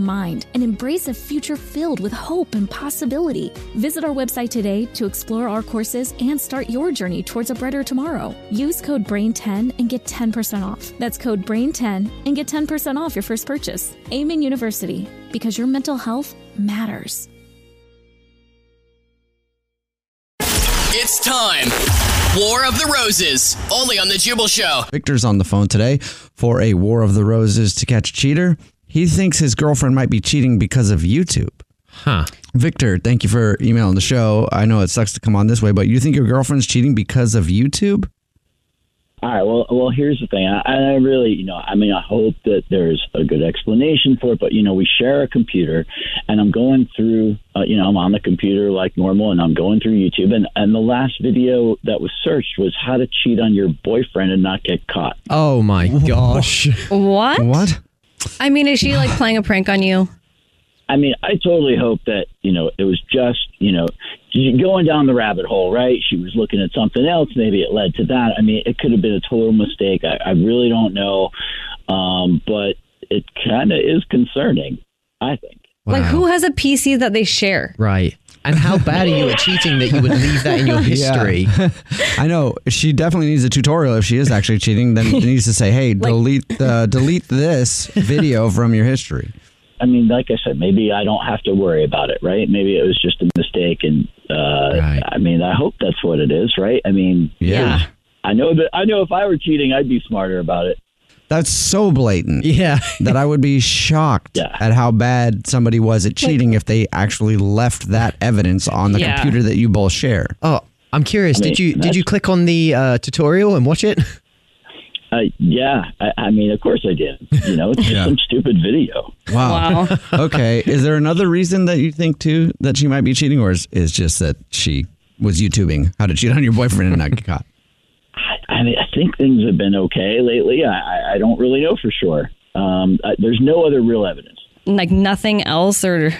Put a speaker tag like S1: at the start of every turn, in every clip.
S1: mind and embrace a future filled with hope and possibility. Visit our website today to explore our courses and start your journey towards a brighter tomorrow. Use code BRAIN10 and get 10% off. That's code BRAIN10 and get 10% off your first purchase. Amen University, because your mental health matters.
S2: It's time. War of the Roses, only on the Jubal Show.
S3: Victor's on the phone today for a War of the Roses to catch a cheater. He thinks his girlfriend might be cheating because of YouTube.
S4: Huh.
S3: Victor, thank you for emailing the show. I know it sucks to come on this way, but you think your girlfriend's cheating because of YouTube?
S5: All right. Well, well, here's the thing. I, I really, you know, I mean, I hope that there's a good explanation for it. But you know, we share a computer, and I'm going through, uh, you know, I'm on the computer like normal, and I'm going through YouTube, and and the last video that was searched was how to cheat on your boyfriend and not get caught.
S4: Oh my gosh.
S6: What?
S3: What?
S6: I mean, is she like playing a prank on you?
S5: I mean, I totally hope that you know it was just you know going down the rabbit hole, right? She was looking at something else. Maybe it led to that. I mean, it could have been a total mistake. I, I really don't know, um, but it kind of is concerning. I think.
S6: Like, who has a PC that they share?
S4: Right. And how bad are you at cheating that you would leave that in your history?
S3: Yeah. I know she definitely needs a tutorial if she is actually cheating. Then it needs to say, "Hey, delete uh, delete this video from your history."
S5: I mean, like I said, maybe I don't have to worry about it, right? Maybe it was just a mistake, and uh, I mean, I hope that's what it is, right? I mean,
S3: Yeah.
S5: I know that I know if I were cheating, I'd be smarter about it.
S3: That's so blatant.
S4: Yeah.
S3: that I would be shocked at how bad somebody was at cheating if they actually left that evidence on the
S4: Yeah.
S3: computer that you both share.
S4: Oh, I'm curious.
S5: I mean,
S4: did you did you click on the uh, tutorial and watch it?
S5: Uh, yeah, I, I mean, of course I did. You know, it's just
S3: Yeah.
S5: some stupid video.
S3: Wow. okay. Is there another reason that you think too that she might be cheating, or is, is just that she was YouTubing how to cheat on your boyfriend and not get caught?
S5: I mean, I think things have been okay lately. I, I- I don't really know for sure. Um, uh, there's no other real evidence.
S6: Like nothing else, or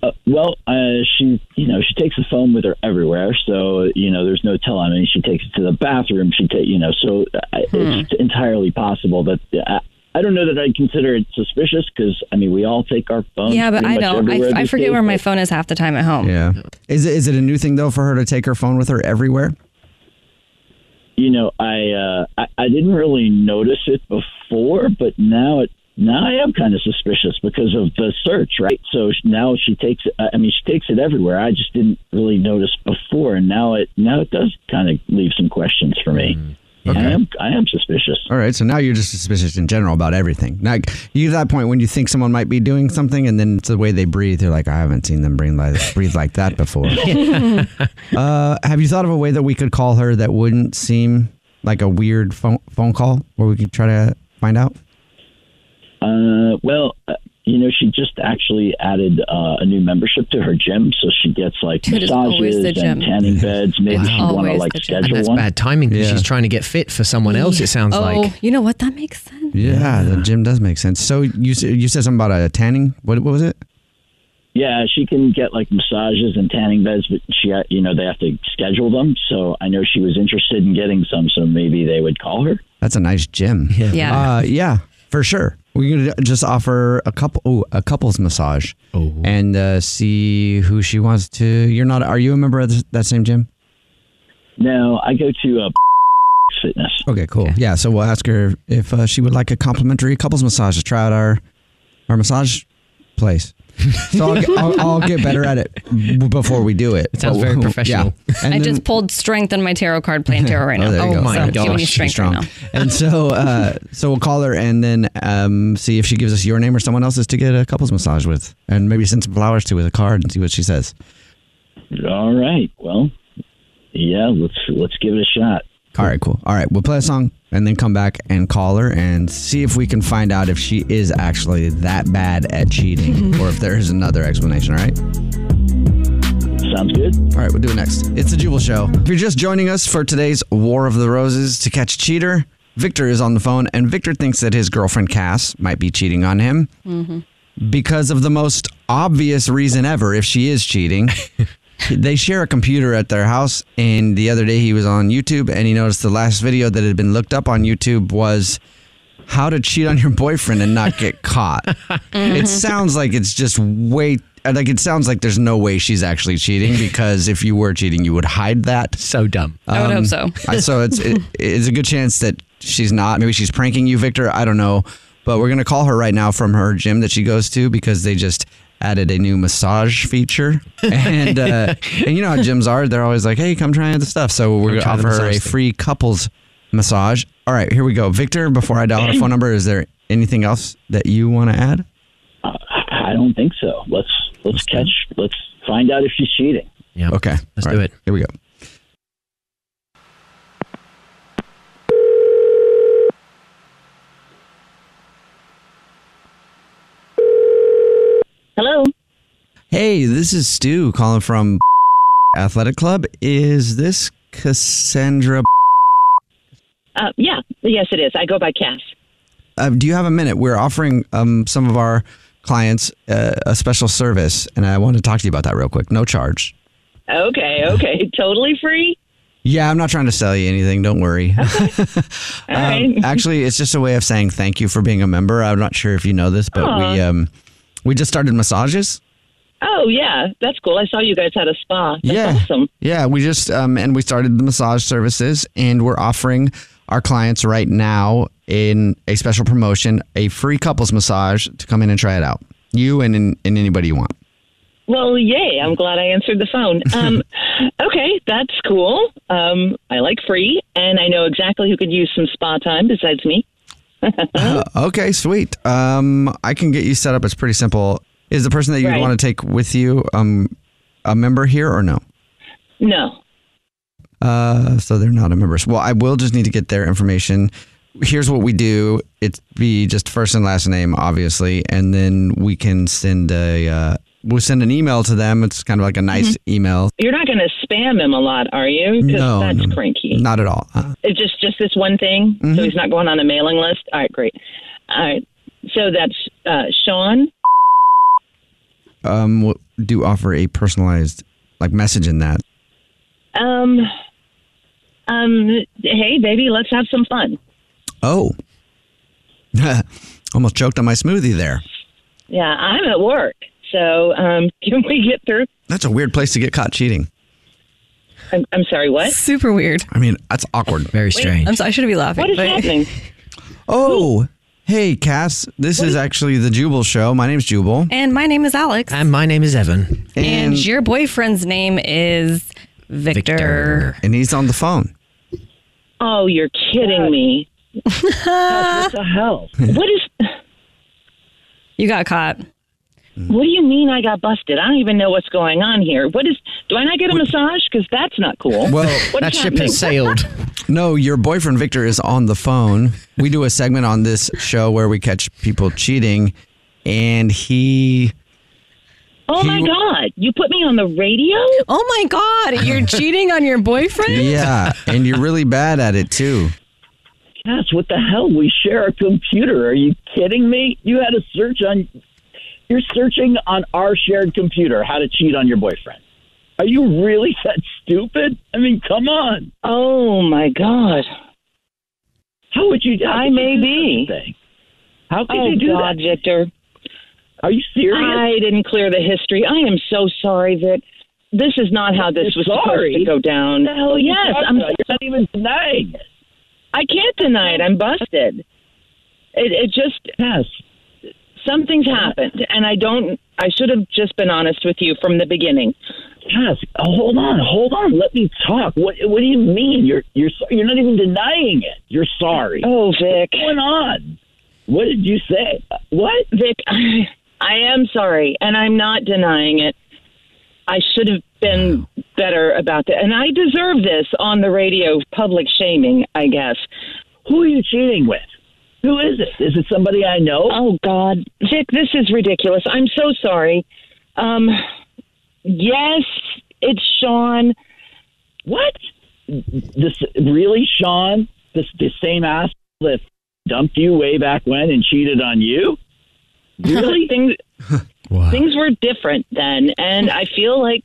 S5: Uh, well, uh, she, you know, she takes the phone with her everywhere, so you know, there's no telling. I mean, she takes it to the bathroom. She take, you know, so uh, it's entirely possible that. Uh, I don't know that I'd consider it suspicious because I mean we all take our phones.
S6: yeah, but I
S5: much
S6: don't.
S5: everywhere
S6: I, I forget
S5: days,
S6: where my phone is half the time at home.
S3: Yeah. Is it is it a new thing though for her to take her phone with her everywhere?
S5: You know, I, uh, I I didn't really notice it before, but now it now I am kind of suspicious because of the search, right? So now she takes. I mean, she takes it everywhere. I just didn't really notice before, and now it now it does kind of leave some questions for me. I am I am suspicious.
S3: All right, so now you're just suspicious in general about everything. Like you get that point when you think someone might be doing something, and then it's the way they breathe. You're like, I haven't seen them breathe like breathe like that before. uh, have you thought of a way that we could call her that wouldn't seem like a weird phone phone call, where we could try to find out?
S5: Uh, well, uh, you know, she just actually added uh, a new membership to her gym, so she gets like
S6: Dude,
S5: massages and tanning beds. Maybe she'd want to like
S6: the.
S4: And
S5: schedule
S4: that's
S5: one.
S4: bad timing
S3: Yeah.
S4: she's trying to get fit for someone else, it sounds
S6: oh,
S4: like.
S6: you know what? That makes sense.
S3: Yeah, the gym does make sense. So you said you said something about a tanning. What what was it?
S5: Yeah, she can get like massages and tanning beds, but she, you know, they have to schedule them. So I know she was interested in getting some, so maybe they would call her.
S3: That's a nice gym.
S4: Yeah.
S6: Yeah.
S3: Uh, yeah, for sure. We're gonna just offer a couple, ooh, a couples massage,
S4: Oh.
S3: and uh, see who she wants to. You're not. Are you a member of this, that same gym?
S5: No, I go to uh, fitness.
S3: Okay, cool. Yeah, so we'll ask her if uh, she would like a complimentary couples massage to try out our our massage place. So I'll, get- I'll, I'll get better at it b- before we do it.
S4: It sounds
S3: But
S4: very
S3: we'll-
S4: professional.
S3: Yeah. And
S6: I
S3: then-
S6: just pulled strength in my tarot card playing tarot right now.
S3: Oh, there you go.
S4: my
S6: so
S4: gosh,
S6: giving you
S3: she's
S6: strength right now.
S3: And so, uh, so we'll call her and then um, see if she gives us your name or someone else's to get a couples massage with, and maybe send some flowers to with a card and see what she says.
S5: All right. Well, yeah, let's let's give it a shot.
S3: All right, cool. All right, we'll play a song and then come back and call her and see if we can find out if she is actually that bad at cheating or if there is another explanation. All right.
S5: Sounds good.
S3: All right, we'll do it next. It's the Jubal Show. If you're just joining us for today's War of the Roses to catch cheater, Victor is on the phone, and Victor thinks that his girlfriend Cass might be cheating on him mm-hmm. because of the most obvious reason ever. If she is cheating, they share a computer at their house, and the other day he was on YouTube, and he noticed the last video that had been looked up on YouTube was how to cheat on your boyfriend and not get caught. It mm-hmm. sounds like it's just way like it sounds like there's no way she's actually cheating because if you were cheating, you would hide that.
S4: So dumb.
S6: I would hope um, so.
S3: I- so it's it, it's a good chance that she's not. Maybe she's pranking you, Victor. I don't know, but we're gonna call her right now from her gym that she goes to because they just added a new massage feature. And uh, and you know how gyms are; they're always like, "Hey, come try out the stuff." So we're gonna offer a
S4: massage thing.
S3: free couples massage. All right, here we go, Victor. Before I dial her phone number, is there anything else that you want to add?
S5: Uh, I don't think so. Let's let's catch. Let's find out if she's cheating.
S4: Yeah.
S3: Okay,
S4: Let's
S3: All
S4: do
S3: right,
S4: it.
S3: Here we go.
S7: Hello.
S3: Hey, this is Stu calling from Athletic Club. Is this Cassandra?
S7: Uh, yeah. Yes, it is. I go by Cass.
S3: Uh, do you have a minute? We're offering um, some of our clients uh, a special service, and I want to talk to you about that real quick. No charge.
S7: Okay. Okay. totally free.
S3: Yeah, I'm not trying to sell you anything. Don't worry.
S7: All right.
S3: Um, actually, it's just a way of saying thank you for being a member. I'm not sure if you know this, but we um, we just started massages.
S7: Oh, yeah. That's cool. I saw you guys had a spa. That's
S3: yeah,
S7: awesome.
S3: yeah. We just um, and we started the massage services, and we're offering our clients right now in a special promotion a free couples massage to come in and try it out. You and, and, anybody you want.
S7: Well, yay. I'm glad I answered the phone. Um, okay. That's cool. Um, I like free, and I know exactly who could use some spa time besides me.
S3: Uh, okay, sweet. Um, I can get you set up. It's pretty simple. Is the person that you
S7: Right.
S3: want to take with you um, a member here or no?
S7: No.
S3: Uh, so they're not a member. Well, I will just need to get their information. Here's what we do. It's be just first and last name, obviously, and then we can send a uh, we'll send an email to them. It's kind of like a nice email.
S7: You're not going to spam him a lot, are you?
S3: No,
S7: that's
S3: no,
S7: cranky.
S3: Not at all. Uh,
S7: It's just just this one thing,
S3: Mm-hmm.
S7: so he's not going on a mailing list. All right, great. All right, so that's uh, Sean.
S3: um, do offer a personalized like message in that.
S7: Um, um, hey, baby, let's have some fun.
S3: Oh, almost choked on my smoothie there.
S7: Yeah, I'm at work, so um, can we get through?
S3: That's a weird place to get caught cheating.
S7: I'm, I'm sorry, what?
S6: Super weird.
S3: I mean, that's awkward.
S4: Very strange.
S6: I'm sorry. I shouldn't be laughing.
S7: What is
S6: but-
S7: happening?
S3: Oh, hey, Cass. This is actually the Jubal Show. My name's Jubal.
S6: And my name is Alex.
S4: and my name is Evan.
S6: and your boyfriend's name is Victor.
S4: Victor.
S3: and he's on the phone.
S7: Oh, you're kidding me.
S5: What the hell?
S7: What is?
S6: You got caught. Mm-hmm.
S7: What do you mean I got busted? I don't even know what's going on here. What is? Do I not get a massage? Because that's not cool.
S3: Well,
S7: What
S4: That
S7: is
S4: ship
S7: happening?
S4: has sailed.
S3: no, your boyfriend Victor is on the phone. We do a segment on this show where we catch people cheating, and he.
S7: Oh my God! You put me on the radio?
S6: Oh my God! You're cheating on your boyfriend?
S3: Yeah, and you're really bad at it too.
S5: Cass, what the hell? We share a computer. Are you kidding me? You had a search on. You're searching on our shared computer how to cheat on your boyfriend. Are you really that stupid? I mean, come on.
S7: Oh my God!
S5: How would you? How
S7: I
S5: could you
S7: may be.
S5: such a thing? How could
S7: Oh
S5: you do
S7: God,
S5: that?
S7: Victor!
S5: Are you serious?
S7: I didn't clear the history. I am so sorry, Vic. This is not how this
S5: You're
S7: was
S5: sorry?
S7: supposed to go down.
S5: What the hell are
S7: yes, I'm.
S5: You're not even denying it.
S7: I can't deny it. I'm busted. It, it just
S5: Cass,
S7: something's happened, and I don't. I should have just been honest with you from the beginning.
S5: Yes. oh, hold on, hold on. Let me talk. What What do you mean? You're you're you're not even denying it. You're sorry.
S7: Oh, Vic.
S5: What's going on? What did you say? What?
S7: Vic, I, I am sorry, and I'm not denying it. I should have been better about that, and I deserve this on the radio, public shaming, I guess.
S5: Who are you cheating with? Who is it? Is it somebody I know?
S7: Oh God, Vic, this is ridiculous. I'm so sorry. Um, yes, it's Sean.
S5: What? This really, Sean? This the same ass that dumped you way back when and cheated on you? Really?
S7: things
S4: Wow.
S7: things were different then, and I feel like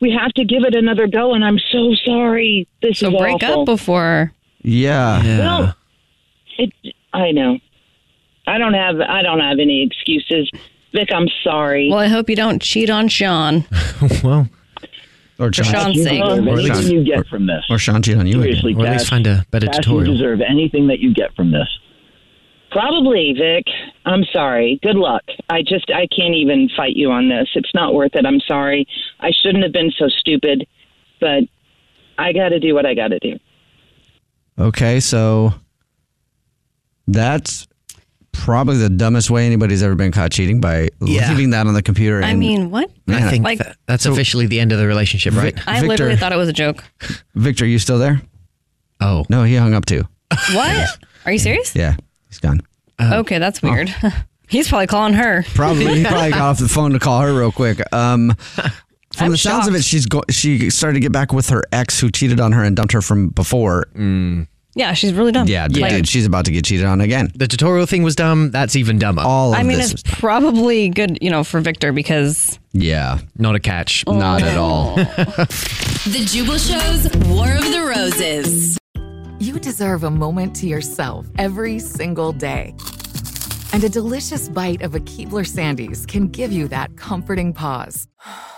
S7: we have to give it another go. And I'm so sorry. This
S6: So
S7: is
S6: break
S7: awful.
S6: up before.
S3: Yeah.
S4: Yeah.
S7: Well, it. I know. I don't have. I don't have any excuses. Vic, I'm sorry.
S6: Well, I hope you don't cheat on Sean.
S4: well,
S3: Or
S6: For
S3: Sean,
S6: Sean's
S5: you
S6: sake.
S3: Or
S5: anything
S3: Sean.
S5: you get from this.
S3: or Sean cheat on you
S5: Seriously,
S3: again.
S4: or at least find a better
S5: Cass, you deserve anything that you get from this.
S7: Probably, Vic. I'm sorry. Good luck. I just I can't even fight you on this. It's not worth it. I'm sorry. I shouldn't have been so stupid, but I got to do what I got to do.
S3: Okay, so that's probably the dumbest way anybody's ever been caught cheating by
S4: Yeah.
S3: leaving that on the computer.
S6: I
S3: and-
S6: mean, what?
S3: Man,
S4: I think
S6: like-
S4: that, that's officially the end of the relationship, right?
S3: Vic-
S6: I
S3: Victor,
S6: literally thought it was a joke.
S3: Victor, are you still there?
S4: Oh,
S3: No, he hung up too.
S6: What? Are you serious?
S3: Yeah, he's gone.
S6: Okay, that's weird. He's probably calling her.
S3: Probably he probably got off the phone to call her real quick. Um, from
S6: I'm
S3: the sounds of
S6: shocked.
S3: it, she's go- she started to get back with her ex who cheated on her and dumped her from before.
S6: Yeah, she's really dumb.
S3: Yeah,
S6: Like,
S3: dude, she's about to get cheated on again.
S4: the tutorial thing was dumb. That's even dumber.
S3: All of
S6: I mean,
S3: this
S6: it's
S3: was
S6: probably good, you know, for Victor because
S3: yeah,
S4: Not a catch.
S3: not at all. Oh.
S8: The Jubal Show's War of the Roses.
S9: You deserve a moment to yourself every single day. And a delicious bite of a Keebler Sandies can give you that comforting pause.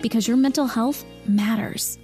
S1: because your mental health matters.